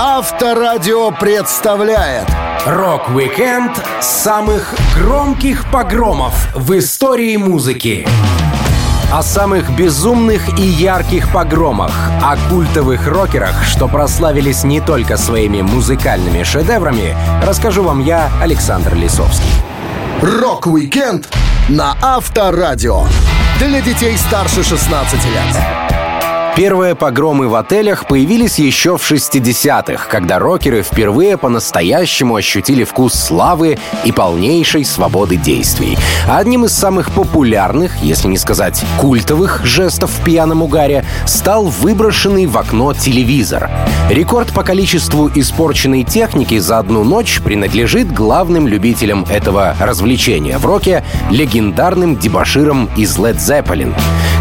Авторадио представляет Rock-Weekend самых громких погромов в истории музыки. О самых безумных и ярких погромах, о культовых рокерах, что прославились не только своими музыкальными шедеврами, расскажу вам я, Александр Лисовский. Rock-Weekend на Авторадио. Для детей старше 16 лет. Первые погромы в отелях появились еще в 60-х, когда рокеры впервые по-настоящему ощутили вкус славы и полнейшей свободы действий. Одним из самых популярных, если не сказать культовых жестов в пьяном угаре, стал выброшенный в окно телевизор. Рекорд по количеству испорченной техники за одну ночь принадлежит главным любителям этого развлечения в роке — легендарным дебаширам из Led Zeppelin.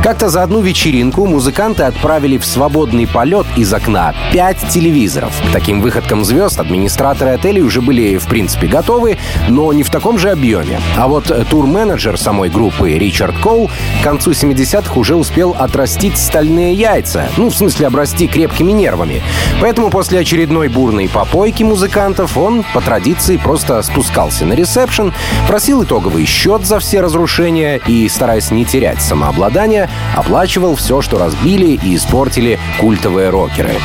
Как-то за одну вечеринку музыканты отправили в свободный полет из окна пять телевизоров. К таким выходкам звезд администраторы отелей уже были, в принципе, готовы, но не в таком же объеме. А вот тур-менеджер самой группы Ричард Коул к концу 70-х уже успел отрастить стальные яйца. Ну, в смысле, обрасти крепкими нервами. Поэтому после очередной бурной попойки музыкантов он, по традиции, просто спускался на ресепшн, просил итоговый счет за все разрушения и, стараясь не терять самообладание, оплачивал все, что разбили и испортили культовые рокеры.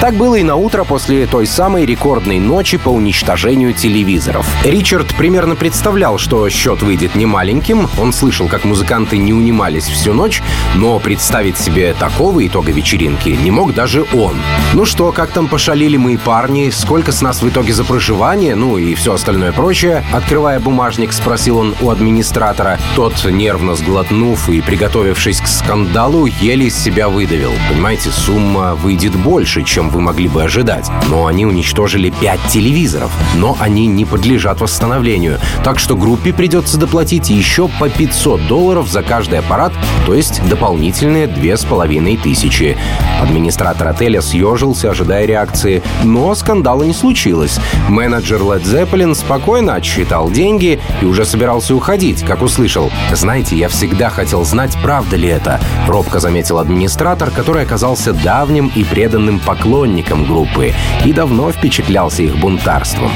Так было и на утро после той самой рекордной ночи по уничтожению телевизоров. Ричард примерно представлял, что счет выйдет немаленьким. Он слышал, как музыканты не унимались всю ночь, но представить себе такого итога вечеринки не мог даже он. Ну что, как там пошалили мы парни, сколько с нас в итоге за проживание, ну и все остальное прочее, открывая бумажник, спросил он у администратора. Тот, нервно сглотнув и приготовившись к скандалу еле из себя выдавил. Понимаете, сумма выйдет больше, чем вы могли бы ожидать. Но они уничтожили 5 телевизоров. Но они не подлежат восстановлению. Так что группе придется доплатить еще по 500 долларов за каждый аппарат, то есть дополнительные две с половиной тысячи. Администратор отеля съежился, ожидая реакции, но скандала не случилось. Менеджер Led Zeppelin спокойно отсчитал деньги и уже собирался уходить, как услышал. «Знаете, я всегда хотел знать, правда ли это это, робко заметил администратор, который оказался давним и преданным поклонником группы и давно впечатлялся их бунтарством.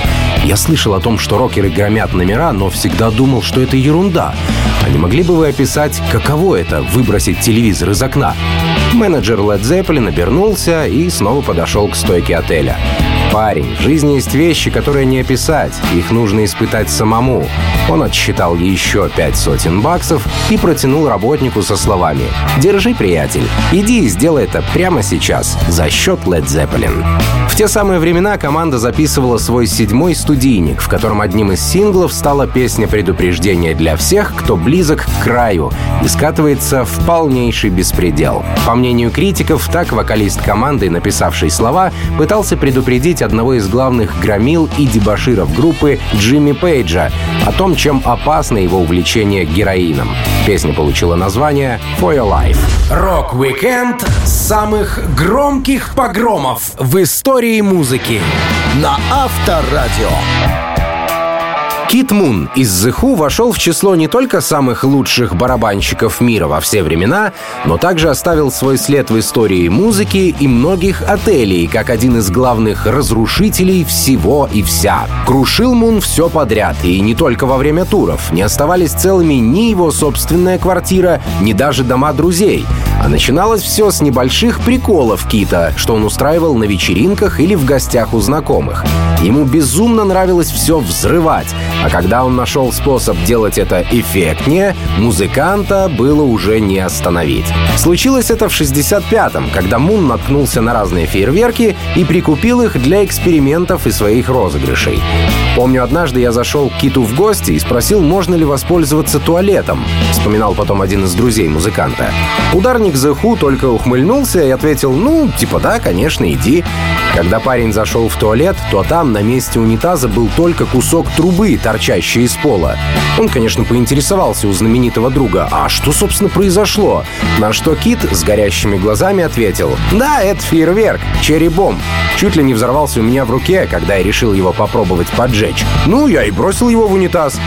Я слышал о том, что рокеры громят номера, но всегда думал, что это ерунда. А не могли бы вы описать, каково это — выбросить телевизор из окна? Менеджер Led Zeppelin обернулся и снова подошел к стойке отеля. Парень, в жизни есть вещи, которые не описать, их нужно испытать самому. Он отсчитал еще пять сотен баксов и протянул работнику со словами «Держи, приятель, иди и сделай это прямо сейчас, за счет Led Zeppelin». В те самые времена команда записывала свой седьмой студийник, в котором одним из синглов стала песня предупреждения для всех, кто близок к краю и скатывается в полнейший беспредел. По мнению критиков, так вокалист команды, написавший слова, пытался предупредить одного из главных громил и дебаширов группы Джимми Пейджа о том, чем опасно его увлечение героином. Песня получила название «For Your Life». Rock-Weekend самых громких погромов в истории музыки на Авторадио. Кит Мун из The Who вошел в число не только самых лучших барабанщиков мира во все времена, но также оставил свой след в истории музыки и многих отелей, как один из главных разрушителей всего и вся. Крушил Мун все подряд, и не только во время туров. Не оставались целыми ни его собственная квартира, ни даже дома друзей. А начиналось все с небольших приколов Кита, что он устраивал на вечеринках или в гостях у знакомых. Ему безумно нравилось все взрывать, а когда он нашел способ делать это эффектнее, музыканта было уже не остановить. Случилось это в 65-м, когда Мун наткнулся на разные фейерверки и прикупил их для экспериментов и своих розыгрышей. Помню, однажды я зашел к Киту в гости и спросил, можно ли воспользоваться туалетом, вспоминал потом один из друзей музыканта. Ударник The Who только ухмыльнулся и ответил, ну, типа да, конечно, иди. Когда парень зашел в туалет, то там на месте унитаза был только кусок трубы, торчащий из пола. Он, конечно, поинтересовался у знаменитого друга, а что, собственно, произошло? На что Кит с горящими глазами ответил, да, это фейерверк, черри-бомб. Чуть ли не взорвался у меня в руке, когда я решил его попробовать поджечь. Ну, я и бросил его в унитаз.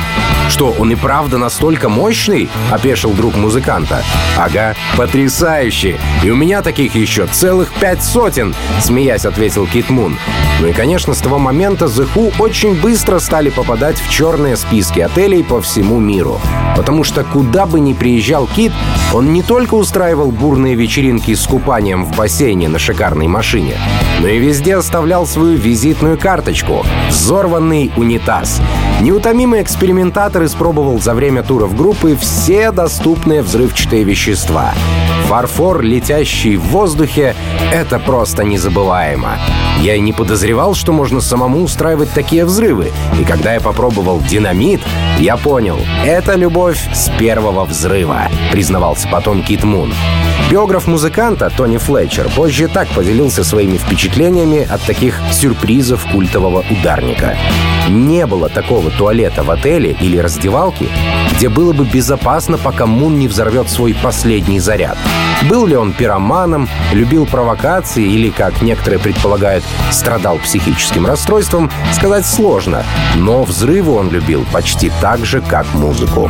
«Что, он и правда настолько мощный?» — опешил друг музыканта. «Ага, потрясающий! И у меня таких еще целых пять сотен!» — смеясь ответил Кит Мун. Ну и, конечно, с того момента The Who очень быстро стали попадать в черные списки отелей по всему миру. Потому что куда бы ни приезжал Кит, он не только устраивал бурные вечеринки с купанием в бассейне на шикарной машине, но и везде оставлял свою визитную карточку — взорванный унитаз. Неутомимый экспериментатор испробовал за время туров группы все доступные взрывчатые вещества. Фарфор, летящий в воздухе — это просто незабываемо. Я и не подозревал, что можно самому устраивать такие взрывы. И когда я попробовал динамит, я понял — это любовь с первого взрыва, признавался потом Кит Мун. Биограф музыканта Тони Флетчер позже так поделился своими впечатлениями от таких сюрпризов культового ударника. Не было такого туалета в отеле или раздевалки, где было бы безопасно, пока Мун не взорвет свой последний заряд. Был ли он пироманом, любил провокации или, как некоторые предполагают, страдал психическим расстройством, сказать сложно, но взрывы он любил почти так же, как музыку.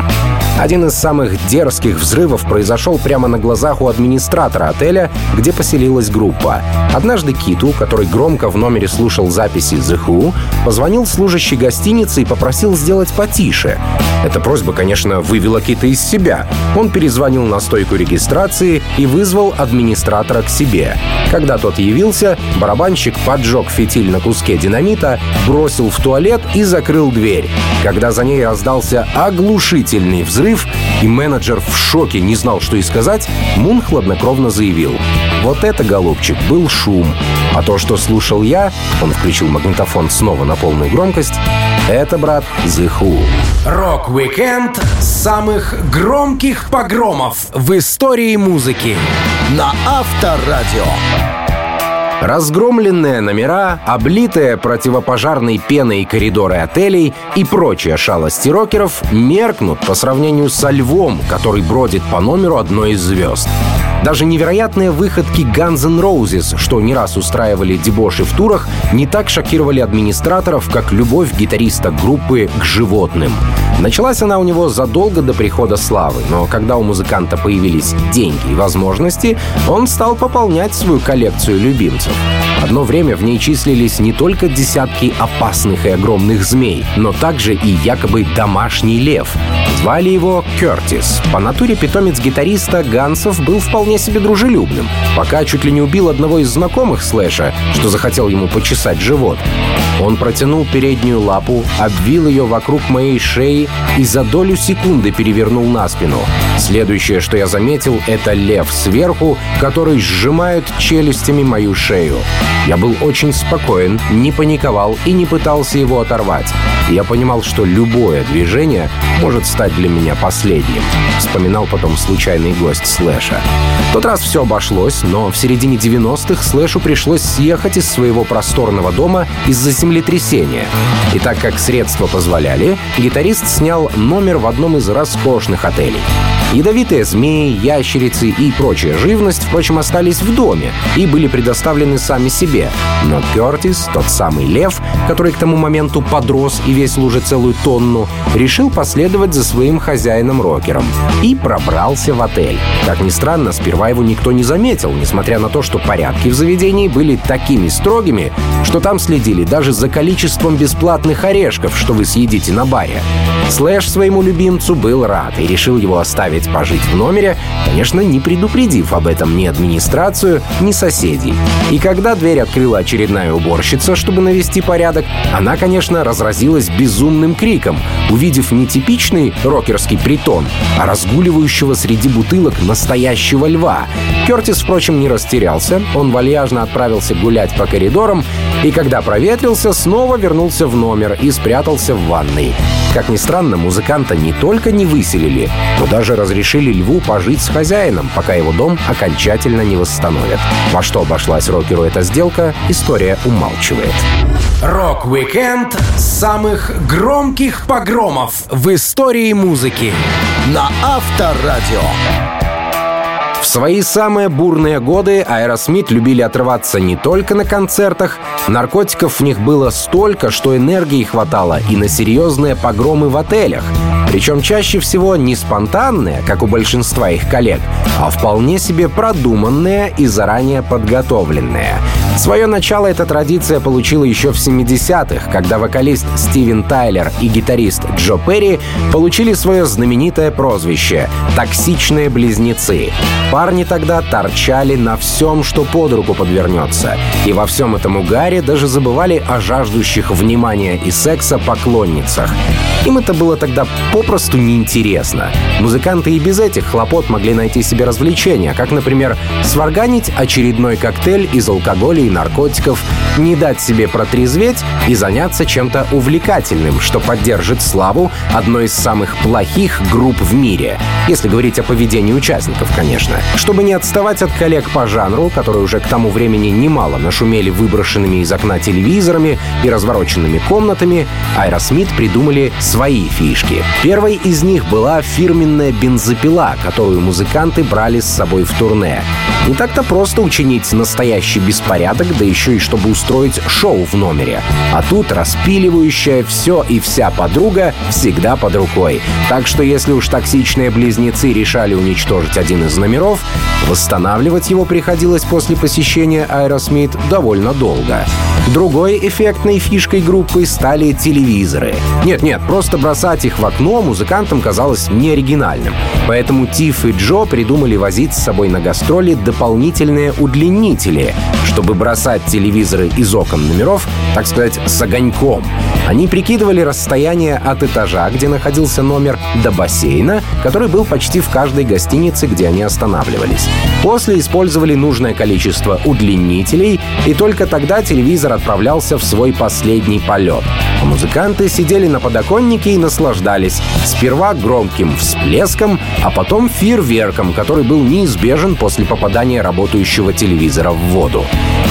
Один из самых дерзких взрывов произошел прямо на глазах у администратора отеля, где поселилась группа. Однажды Киту, который громко в номере слушал записи The Who, позвонил служащий гостиницы и попросил сделать потише. Эта просьба, конечно, вывела Кита из себя. Он перезвонил на стойку регистрации и вызвал администратора к себе. Когда тот явился, барабанщик поджег фитиль на куске динамита, бросил в туалет и закрыл дверь. Когда за ней раздался оглушительный взрыв, и менеджер в шоке не знал, что и сказать, Мун хладнокровно заявил. «Вот это, голубчик, был шум. А то, что слушал я, он включил магнитофон снова на полную громкость, это, брат, Who. Rock-Weekend самых громких погромов в истории музыки. На Авторадио. Разгромленные номера, облитые противопожарной пеной коридоры отелей и прочие шалости рокеров меркнут по сравнению со львом, который бродит по номеру одной из звезд. Даже невероятные выходки Guns N' Roses, что не раз устраивали дебоши в турах, не так шокировали администраторов, как любовь гитариста группы к животным. Началась она у него задолго до прихода славы, но когда у музыканта появились деньги и возможности, он стал пополнять свою коллекцию любимцев. Одно время в ней числились не только десятки опасных и огромных змей, но также и якобы домашний лев. Звали его Кертис. По натуре питомец гитариста Гансов был вполне себе дружелюбным, пока чуть ли не убил одного из знакомых Слэша, что захотел ему почесать живот. Он протянул переднюю лапу, обвил ее вокруг моей шеи и за долю секунды перевернул на спину. Следующее, что я заметил, это лев сверху, который сжимает челюстями мою шею. Я был очень спокоен, не паниковал и не пытался его оторвать. Я понимал, что любое движение может стать для меня последним. Вспоминал потом случайный гость Слэша. В тот раз все обошлось, но в середине 90-х Слэшу пришлось съехать из своего просторного дома из-за землетрясения. И так как средства позволяли, гитарист снял номер в одном из роскошных отелей. Ядовитые змеи, ящерицы и прочая живность, впрочем, остались в доме и были предоставлены сами себе. Но Кертис, тот самый лев, который к тому моменту подрос и весил уже целую тонну, решил последовать за своим хозяином-рокером и пробрался в отель. Как ни странно, сперва его никто не заметил, несмотря на то, что порядки в заведении были такими строгими, что там следили даже за количеством бесплатных орешков, что вы съедите на баре. Слэш своему любимцу был рад и решил его оставить пожить в номере, конечно, не предупредив об этом ни администрацию, ни соседей. И когда дверь открыла очередная уборщица, чтобы навести порядок, она, конечно, разразилась безумным криком, увидев не типичный рокерский притон, а разгуливающего среди бутылок настоящего льва. Кертис, впрочем, не растерялся, он вальяжно отправился гулять по коридорам, и когда проветрился, снова вернулся в номер и спрятался в ванной. Как ни странно, музыканта не только не выселили, но даже разрешили льву пожить с хозяином, пока его дом окончательно не восстановят. Во что обошлась рокеру эта сделка, история умалчивает. Rock-Weekend самых громких погромов в истории музыки на Авторадио. В свои самые бурные годы Аэросмит любили отрываться не только на концертах, наркотиков в них было столько, что энергии хватало и на серьезные погромы в отелях — причем чаще всего не спонтанные, как у большинства их коллег, а вполне себе продуманные и заранее подготовленные. Свое начало эта традиция получила еще в 70-х, когда вокалист Стивен Тайлер и гитарист Джо Перри получили свое знаменитое прозвище «Токсичные близнецы». Парни тогда торчали на всем, что под руку подвернется. И во всем этом угаре даже забывали о жаждущих внимания и секса поклонницах. Им это было тогда попросту неинтересно. Музыканты и без этих хлопот могли найти себе развлечения, как, например, сварганить очередной коктейль из алкоголя и наркотиков, не дать себе протрезветь и заняться чем-то увлекательным, что поддержит славу одной из самых плохих групп в мире, если говорить о поведении участников, конечно. Чтобы не отставать от коллег по жанру, которые уже к тому времени немало нашумели выброшенными из окна телевизорами и развороченными комнатами, Аэросмит придумали свои фишки. Первой из них была фирменная бензопила, которую музыканты брали с собой в турне. Не так-то просто учинить настоящий беспорядок, да еще и чтобы устроить шоу в номере. А тут распиливающая все и вся подруга всегда под рукой. Так что если уж токсичные близнецы решали уничтожить один из номеров, восстанавливать его приходилось после посещения Аэросмит довольно долго. Другой эффектной фишкой группы стали телевизоры. Нет-нет, просто бросать их в окно музыкантам казалось неоригинальным. Поэтому Тиф и Джо придумали возить с собой на гастроли дополнительные удлинители, чтобы бросать телевизоры из окон номеров, так сказать, с огоньком. Они прикидывали расстояние от этажа, где находился номер, до бассейна, который был почти в каждой гостинице, где они останавливались. После использовали нужное количество удлинителей, и только тогда телевизор отправлялся в свой последний полет. Музыканты сидели на подоконнике и наслаждались. Сперва громким всплеском, а потом фейерверком, который был неизбежен после попадания работающего телевизора в воду.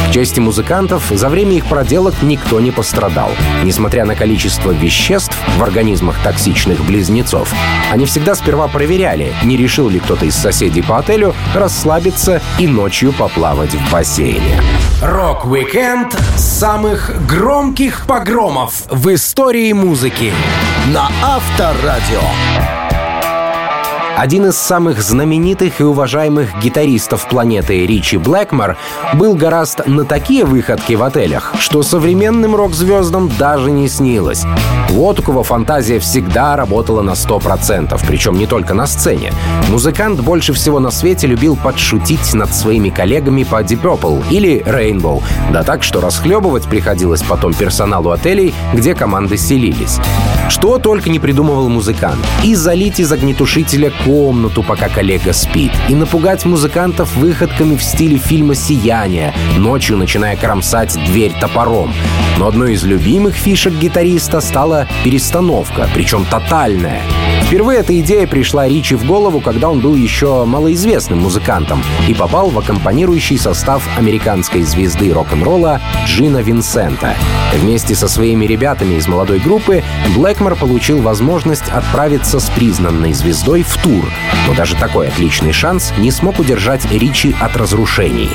К чести музыкантов, за время их проделок никто не пострадал. Несмотря на количество веществ в организмах токсичных близнецов, они всегда сперва проверяли, не решил ли кто-то из соседей по отелю расслабиться и ночью поплавать в бассейне. Рок-викенд самых громких погромов в истории музыки на Авторадио. Один из самых знаменитых и уважаемых гитаристов планеты Ричи Блэкмор был горазд на такие выходки в отелях, что современным рок-звездам даже не снилось. Вот у кого фантазия всегда работала на 100%, причем не только на сцене. Музыкант больше всего на свете любил подшутить над своими коллегами по Deep Purple или Rainbow, да так, что расхлебывать приходилось потом персоналу отелей, где команды селились. Что только не придумывал музыкант. И залить из огнетушителя комнату, пока коллега спит, и напугать музыкантов выходками в стиле фильма «Сияние», ночью начиная кромсать дверь топором. Но одной из любимых фишек гитариста стала перестановка, причем тотальная. Впервые эта идея пришла Ричи в голову, когда он был еще малоизвестным музыкантом и попал в аккомпанирующий состав американской звезды рок-н-ролла Джина Винсента. Вместе со своими ребятами из молодой группы Блэкмор получил возможность отправиться с признанной звездой в тур, но даже такой отличный шанс не смог удержать Ричи от разрушений.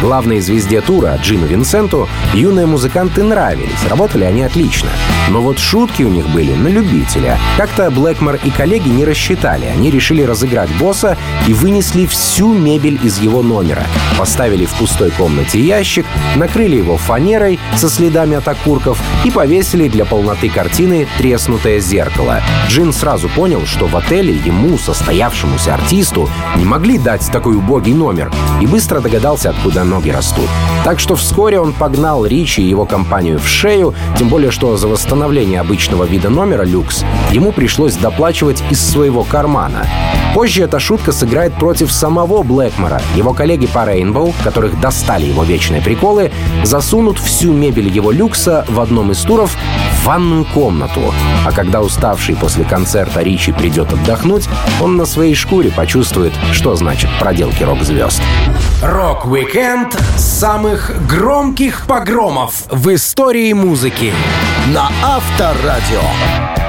Главной звезде тура, Джину Винсенту, юные музыканты нравились, работали они отлично. Но вот шутки у них были на любителя. Как-то Блэкмор и коллеги не рассчитали. Они решили разыграть босса и вынесли всю мебель из его номера. Поставили в пустой комнате ящик, накрыли его фанерой со следами от окурков и повесили для полноты картины треснутое зеркало. Джин сразу понял, что в отеле ему, состоявшемуся артисту, не могли дать такой убогий номер, и быстро догадался, откуда ноги растут. Так что вскоре он погнал Ричи и его компанию в шею, тем более что за восстановление обычного вида номера люкс ему пришлось доплачивать из своего кармана. Позже эта шутка сыграет против самого Блэкмора. Его коллеги по Rainbow, которых достали его вечные приколы, засунут всю мебель его люкса в одном из туров в ванную комнату. А когда уставший после концерта Ричи придет отдохнуть, он на своей шкуре почувствует, что значит проделки рок-звезд. Рок-викенд самых громких погромов в истории музыки на Авторадио.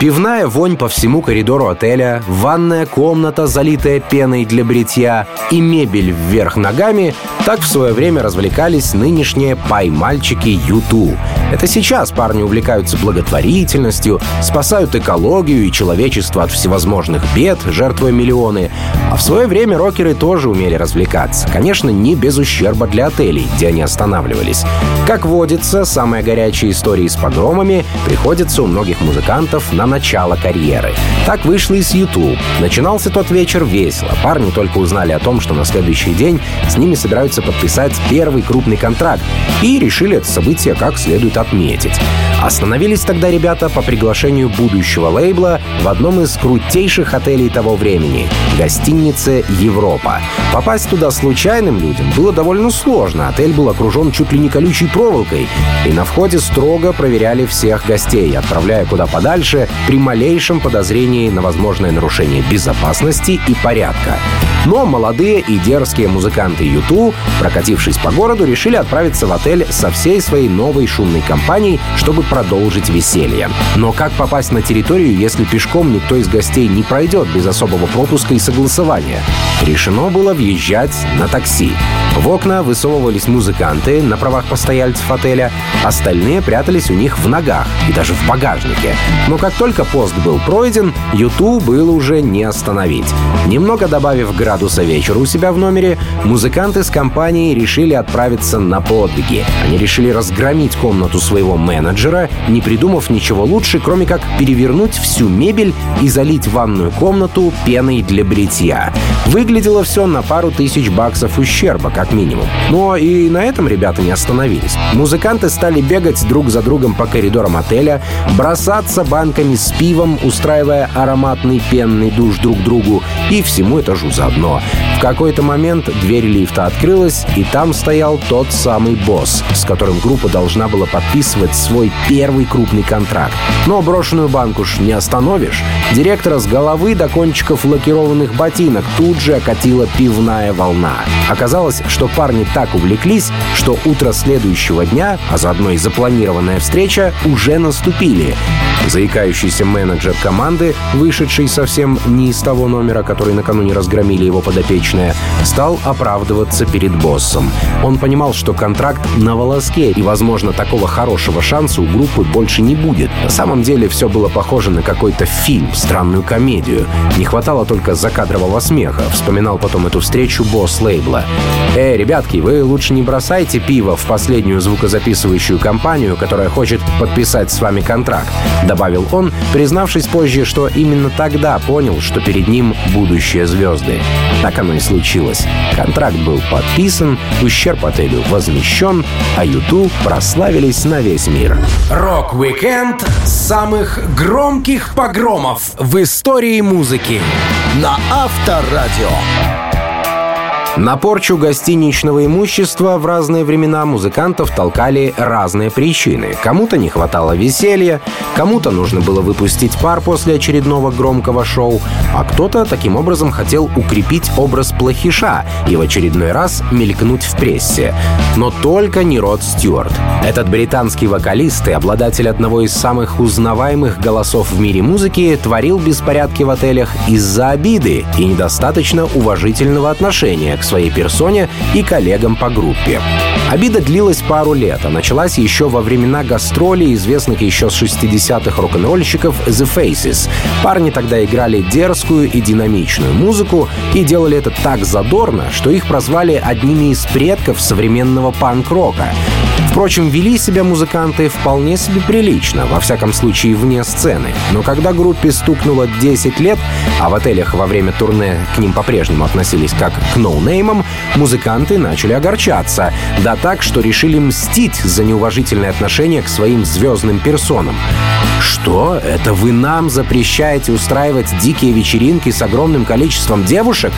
Пивная вонь по всему коридору отеля, ванная комната, залитая пеной для бритья и мебель вверх ногами — так в свое время развлекались нынешние пай-мальчики U2. Это сейчас парни увлекаются благотворительностью, спасают экологию и человечество от всевозможных бед, жертвуя миллионы. А в свое время рокеры тоже умели развлекаться. Конечно, не без ущерба для отелей, где они останавливались. Как водится, самые горячие истории с погромами приходятся у многих музыкантов на начало карьеры. Так вышло и с YouTube. Начинался тот вечер весело. Парни только узнали о том, что на следующий день с ними собираются подписать первый крупный контракт и решили это событие как следует отметить. Остановились тогда ребята по приглашению будущего лейбла в одном из крутейших отелей того времени — гостинице «Европа». Попасть туда случайным людям было довольно сложно. Отель был окружен чуть ли не колючей проволокой, и на входе строго проверяли всех гостей, отправляя куда подальше при малейшем подозрении на возможное нарушение безопасности и порядка. Но молодые и дерзкие музыканты Юту, прокатившись по городу, решили отправиться в отель со всей своей новой шумной компанией, чтобы продолжить веселье. Но как попасть на территорию, если пешком никто из гостей не пройдет без особого пропуска и согласования? Решено было въезжать на такси. В окна высовывались музыканты на правах постояльцев отеля, остальные прятались у них в ногах и даже в багажнике. Но как только пост был пройден, Юту было уже не остановить. Немного добавив градуса вечера у себя в номере, музыканты с компанией решили отправиться на подвиги. Они решили разгромить комнату своего менеджера, не придумав ничего лучше, кроме как перевернуть всю мебель и залить ванную комнату пеной для бритья. Выглядело все на пару тысяч баксов ущерба, как минимум. Но и на этом ребята не остановились. Музыканты стали бегать друг за другом по коридорам отеля, бросаться банками с пивом, устраивая ароматный пенный душ друг другу и всему этажу заодно. Какой-то момент дверь лифта открылась, и там стоял тот самый босс, с которым группа должна была подписывать свой первый крупный контракт. Но брошенную банку ж не остановишь. Директора с головы до кончиков лакированных ботинок тут же окатила пивная волна. Оказалось, что парни так увлеклись, что утро следующего дня, а заодно и запланированная встреча, уже наступили. Заикающийся менеджер команды, вышедший совсем не из того номера, который накануне разгромили его подопечные, стал оправдываться перед боссом. Он понимал, что контракт на волоске, и, возможно, такого хорошего шанса у группы больше не будет. На самом деле все было похоже на какой-то фильм, странную комедию. Не хватало только закадрового смеха, вспоминал потом эту встречу босс лейбла. «Эй, ребятки, вы лучше не бросайте пиво в последнюю звукозаписывающую компанию, которая хочет подписать с вами контракт», — добавил он, признавшись позже, что именно тогда понял, что перед ним будущие звезды. Так оно и случилось. Контракт был подписан, ущерб отелю возмещен, а YouTube прославились на весь мир. Рок-викенд самых громких погромов в истории музыки на Авторадио. На порчу гостиничного имущества в разные времена музыкантов толкали разные причины. Кому-то не хватало веселья, кому-то нужно было выпустить пар после очередного громкого шоу, а кто-то таким образом хотел укрепить образ плохиша и в очередной раз мелькнуть в прессе. Но только не Род Стюарт. Этот британский вокалист и обладатель одного из самых узнаваемых голосов в мире музыки творил беспорядки в отелях из-за обиды и недостаточно уважительного отношения к своей персоне и коллегам по группе. Обида длилась пару лет, а началась еще во времена гастролей, известных еще с 60-х рок-н-ролльщиков The Faces. Парни тогда играли дерзкую и динамичную музыку и делали это так задорно, что их прозвали одними из предков современного панк-рока. Впрочем, вели себя музыканты вполне себе прилично, во всяком случае вне сцены. Но когда группе стукнуло 10 лет, а в отелях во время турне к ним по-прежнему относились как к ноунеймам, музыканты начали огорчаться. Да так, что решили мстить за неуважительное отношение к своим звездным персонам. Что? Это вы нам запрещаете устраивать дикие вечеринки с огромным количеством девушек?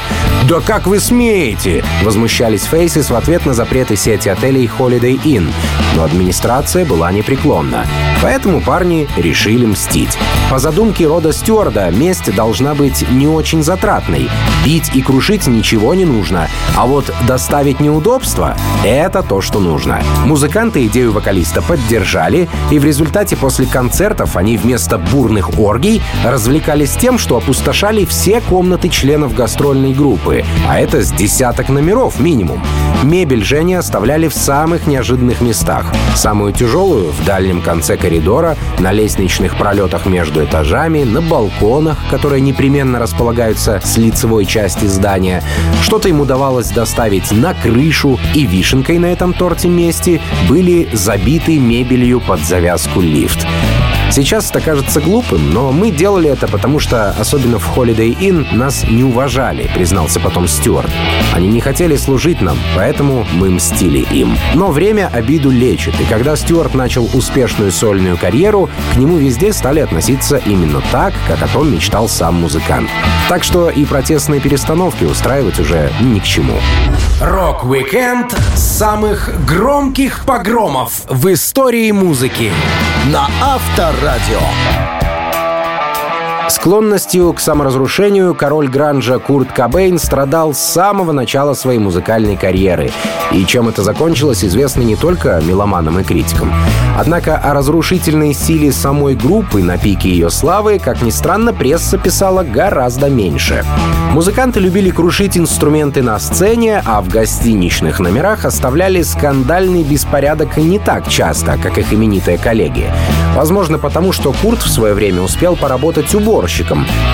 Да как вы смеете? Возмущались Faces в ответ на запреты сети отелей Holiday Inn. Но администрация была непреклонна. Поэтому парни решили мстить. По задумке Рода Стюарда, месть должна быть не очень затратной. Бить и крушить ничего не нужно. А вот доставить неудобства — это то, что нужно. Музыканты идею вокалиста поддержали, и в результате после концертов они вместо бурных оргий развлекались тем, что опустошали все комнаты членов гастрольной группы, а это с десяток номеров минимум. Мебель же они оставляли в самых неожиданных местах. Самую тяжелую — в дальнем конце коридора, на лестничных пролетах между этажами, на балконах, которые непременно располагаются с лицевой части здания. Что-то им удавалось доставить на крышу, и вишенкой на этом торте месте были забиты мебелью под завязку лифт. Сейчас это кажется глупым, но мы делали это, потому что, особенно в Holiday Inn, нас не уважали, признался потом Стюарт. Они не хотели служить нам, поэтому мы мстили им. Но время обиду лечит, и когда Стюарт начал успешную сольную карьеру, к нему везде стали относиться именно так, как о том мечтал сам музыкант. Так что и протестные перестановки устраивать уже ни к чему. Рок-викенд самых громких погромов в истории музыки на Авторадио. Склонностью к саморазрушению король гранжа Курт Кобейн страдал с самого начала своей музыкальной карьеры. И чем это закончилось, известно не только меломанам и критикам. Однако о разрушительной силе самой группы на пике ее славы, как ни странно, пресса писала гораздо меньше. Музыканты любили крушить инструменты на сцене, а в гостиничных номерах оставляли скандальный беспорядок не так часто, как их именитые коллеги. Возможно, потому что Курт в свое время успел поработать уборщиком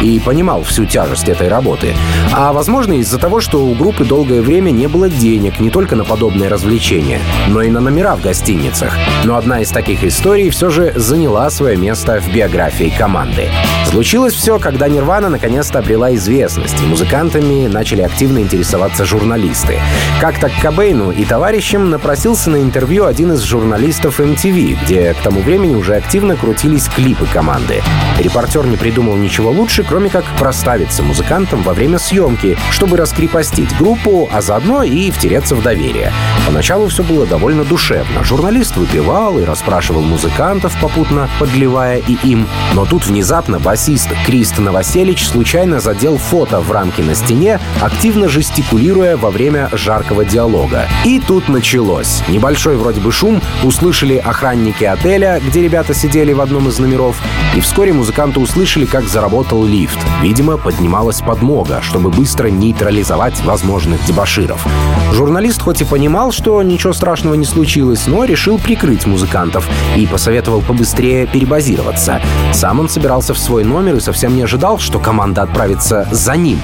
и понимал всю тяжесть этой работы. А возможно, из-за того, что у группы долгое время не было денег не только на подобные развлечения, но и на номера в гостиницах. Но одна из таких историй все же заняла свое место в биографии команды. Случилось все, когда Нирвана наконец-то обрела известность, и музыкантами начали активно интересоваться журналисты. Как-то к Кобейну и товарищам напросился на интервью один из журналистов MTV, где к тому времени уже активно крутились клипы команды. Репортер не придумал ничего лучше, кроме как проставиться музыкантам во время съемки, чтобы раскрепостить группу, а заодно и втереться в доверие. Поначалу все было довольно душевно. Журналист выпивал и расспрашивал музыкантов, попутно подливая и им. Но тут внезапно басист Крист Новоселич случайно задел фото в рамке на стене, активно жестикулируя во время жаркого диалога. И тут началось. Небольшой вроде бы шум услышали охранники отеля, где ребята сидели в одном из номеров, и вскоре музыканты услышали, как заработал лифт. Видимо, поднималась подмога, чтобы быстро нейтрализовать возможных дебаширов. Журналист хоть и понимал, что ничего страшного не случилось, но решил прикрыть музыкантов и посоветовал побыстрее перебазироваться. Сам он собирался в свой номер и совсем не ожидал, что команда отправится за ним.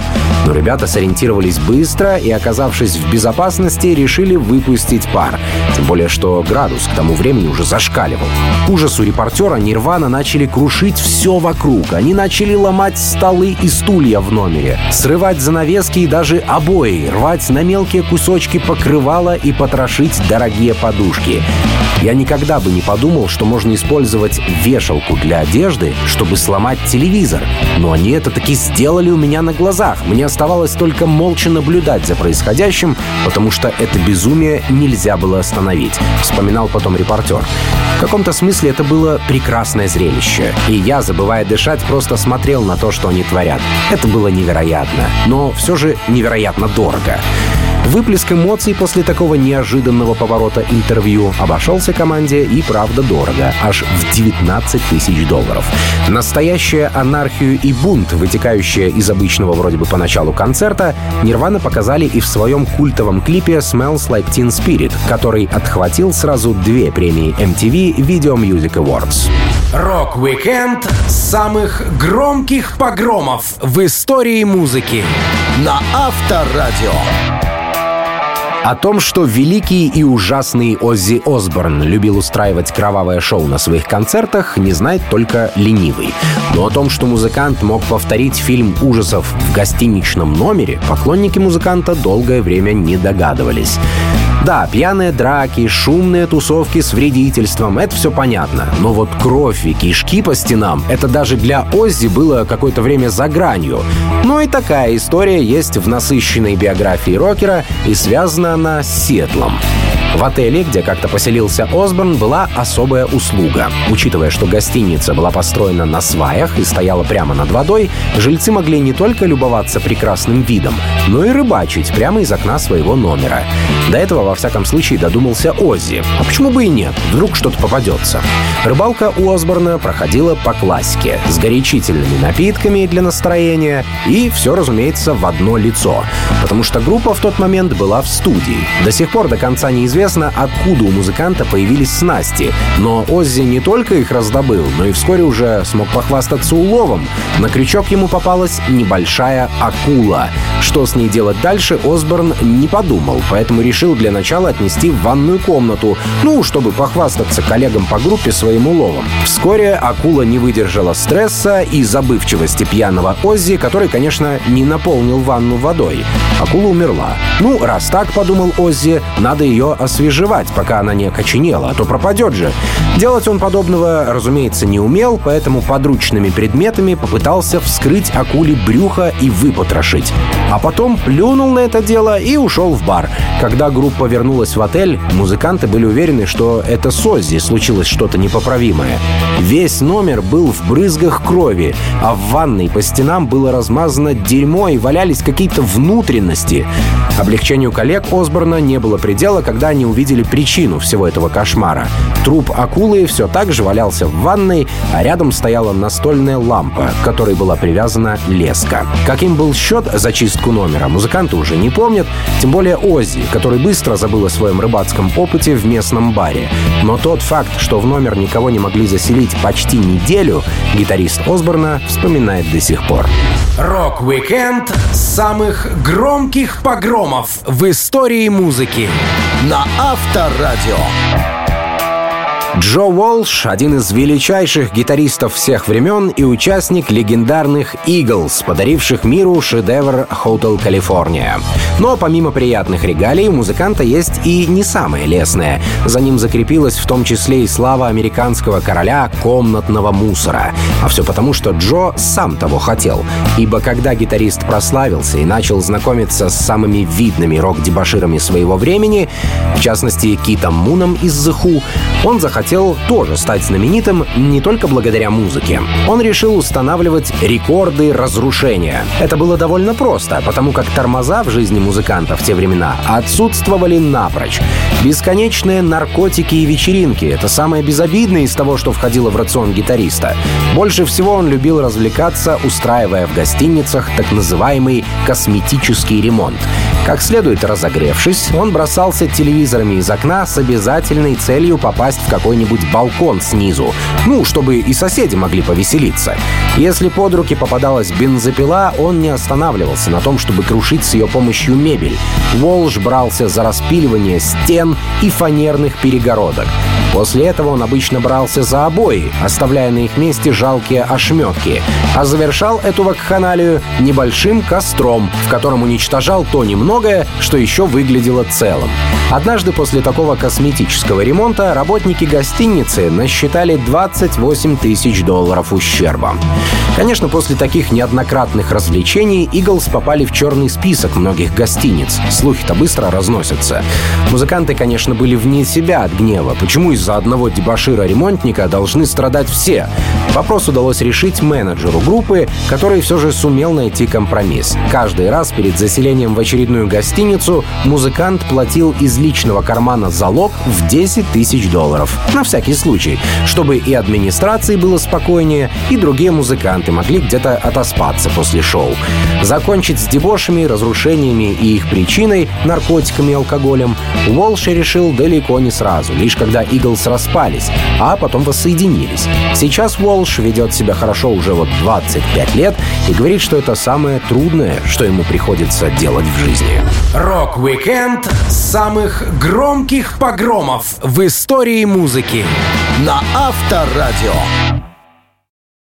Но ребята сориентировались быстро и, оказавшись в безопасности, решили выпустить пар. Тем более, что градус к тому времени уже зашкаливал. К ужасу репортера Нирвана начали крушить все вокруг. Они начали ломать столы и стулья в номере, срывать занавески и даже обои, рвать на мелкие кусочки покрывала и потрошить дорогие подушки. Я никогда бы не подумал, что можно использовать вешалку для одежды, чтобы сломать телевизор. Но они это таки сделали у меня на глазах. Мне оставалось только молча наблюдать за происходящим, потому что это безумие нельзя было остановить, вспоминал потом репортер. В каком-то смысле это было прекрасное зрелище. И я, забывая дышать, просто смотрел на то, что они творят. Это было невероятно, но все же невероятно дорого. Выплеск эмоций после такого неожиданного поворота интервью обошелся команде и правда дорого, аж в 19 тысяч долларов. Настоящая анархию и бунт, вытекающая из обычного вроде бы поначалу концерта, Нирвана показали и в своем культовом клипе «Smells Like Teen Spirit», который отхватил сразу две премии MTV Video Music Awards. Рок-викенд самых громких погромов в истории музыки на Авторадио. О том, что великий и ужасный Оззи Осборн любил устраивать кровавое шоу на своих концертах, не знает только ленивый. Но о том, что музыкант мог повторить фильм ужасов в гостиничном номере, поклонники музыканта долгое время не догадывались. Да, пьяные драки, шумные тусовки с вредительством — это все понятно. Но вот кровь и кишки по стенам — это даже для Оззи было какое-то время за гранью. Но и такая история есть в насыщенной биографии рокера, и связана она с Сиэтлом. В отеле, где как-то поселился Осборн, была особая услуга. Учитывая, что гостиница была построена на сваях и стояла прямо над водой, жильцы могли не только любоваться прекрасным видом, но и рыбачить прямо из окна своего номера. До этого, во всяком случае, додумался Оззи. А почему бы и нет? Вдруг что-то попадется. Рыбалка у Осборна проходила по классике, с горячительными напитками для настроения и все, разумеется, в одно лицо. Потому что группа в тот момент была в студии. До сих пор до конца неизвестно, откуда у музыканта появились снасти. Но Оззи не только их раздобыл, но и вскоре уже смог похвастаться уловом. На крючок ему попалась небольшая акула. Что с ней делать дальше, Осборн не подумал, поэтому решил для начала отнести в ванную комнату, ну, чтобы похвастаться коллегам по группе своим уловом. Вскоре акула не выдержала стресса и забывчивости пьяного Оззи, который, конечно, не наполнил ванну водой. Акула умерла. Ну, раз так, подумал Оззи, надо ее освежевать, пока она не окоченела, а то пропадет же. Делать он подобного, разумеется, не умел, поэтому подручными предметами попытался вскрыть акуле брюхо и выпотрошить. А потом плюнул на это дело и ушел в бар. Когда группа вернулась в отель, музыканты были уверены, что это с Оззи случилось что-то непоправимое. Весь номер был в брызгах крови, а в ванной по стенам было размазано дерьмо и валялись какие-то внутренности. Облегчению коллег Осборна не было предела, когда они увидели причину всего этого кошмара. Труп акулы все так же валялся в ванной, а рядом стояла настольная лампа, к которой была привязана леска. Каким был счет за чистку номера, музыканты уже не помнят, тем более Оззи, который быстро забыл о своем рыбацком опыте в местном баре. Но тот факт, что в номер никого не могли заселить почти неделю, гитарист Осборна вспоминает до сих пор. Рок-викенд самых громких погромов в истории музыки на Авторадио. Джо Уолш — один из величайших гитаристов всех времен и участник легендарных «Eagles», подаривших миру шедевр «Hotel California». Но помимо приятных регалий, у музыканта есть и не самое лестное. За ним закрепилась в том числе и слава американского короля комнатного мусора. А все потому, что Джо сам того хотел. Ибо когда гитарист прославился и начал знакомиться с самыми видными рок-дебаширами своего времени, в частности, Китом Муном из The Who, он захотел хотел тоже стать знаменитым не только благодаря музыке. Он решил устанавливать рекорды разрушения. Это было довольно просто, потому как тормоза в жизни музыканта в те времена отсутствовали напрочь. Бесконечные наркотики и вечеринки — это самое безобидное из того, что входило в рацион гитариста. Больше всего он любил развлекаться, устраивая в гостиницах так называемый косметический ремонт. Как следует разогревшись, он бросался телевизорами из окна с обязательной целью попасть в какой-нибудь балкон снизу, ну, чтобы и соседи могли повеселиться. Если под руки попадалась бензопила, он не останавливался на том, чтобы крушить с ее помощью мебель. Волж брался за распиливание стен и фанерных перегородок. После этого он обычно брался за обои, оставляя на их месте жалкие ошметки, а завершал эту вакханалию небольшим костром, в котором уничтожал то немногое, что еще выглядело целым. Однажды после такого косметического ремонта работники гостиницы насчитали 28 тысяч долларов ущерба. Конечно, после таких неоднократных развлечений Иглс попали в черный список многих гостиниц. Слухи-то быстро разносятся. Музыканты, конечно, были вне себя от гнева. Почему из-за одного дебашира-ремонтника должны страдать все? Вопрос удалось решить менеджеру группы, который все же сумел найти компромисс. Каждый раз перед заселением в очередную гостиницу музыкант платил из личного кармана залог в 10 тысяч долларов. На всякий случай, чтобы и администрации было спокойнее, и другие музыканты могли где-то отоспаться после шоу. Закончить с дебошами, разрушениями и их причиной, наркотиками и алкоголем, Уолш решил далеко не сразу, лишь когда Eagles распались, а потом воссоединились. Сейчас Уолш ведет себя хорошо уже вот 25 лет и говорит, что это самое трудное, что ему приходится делать в жизни. Рок-викенд самых громких погромов в истории музыки на Авторадио.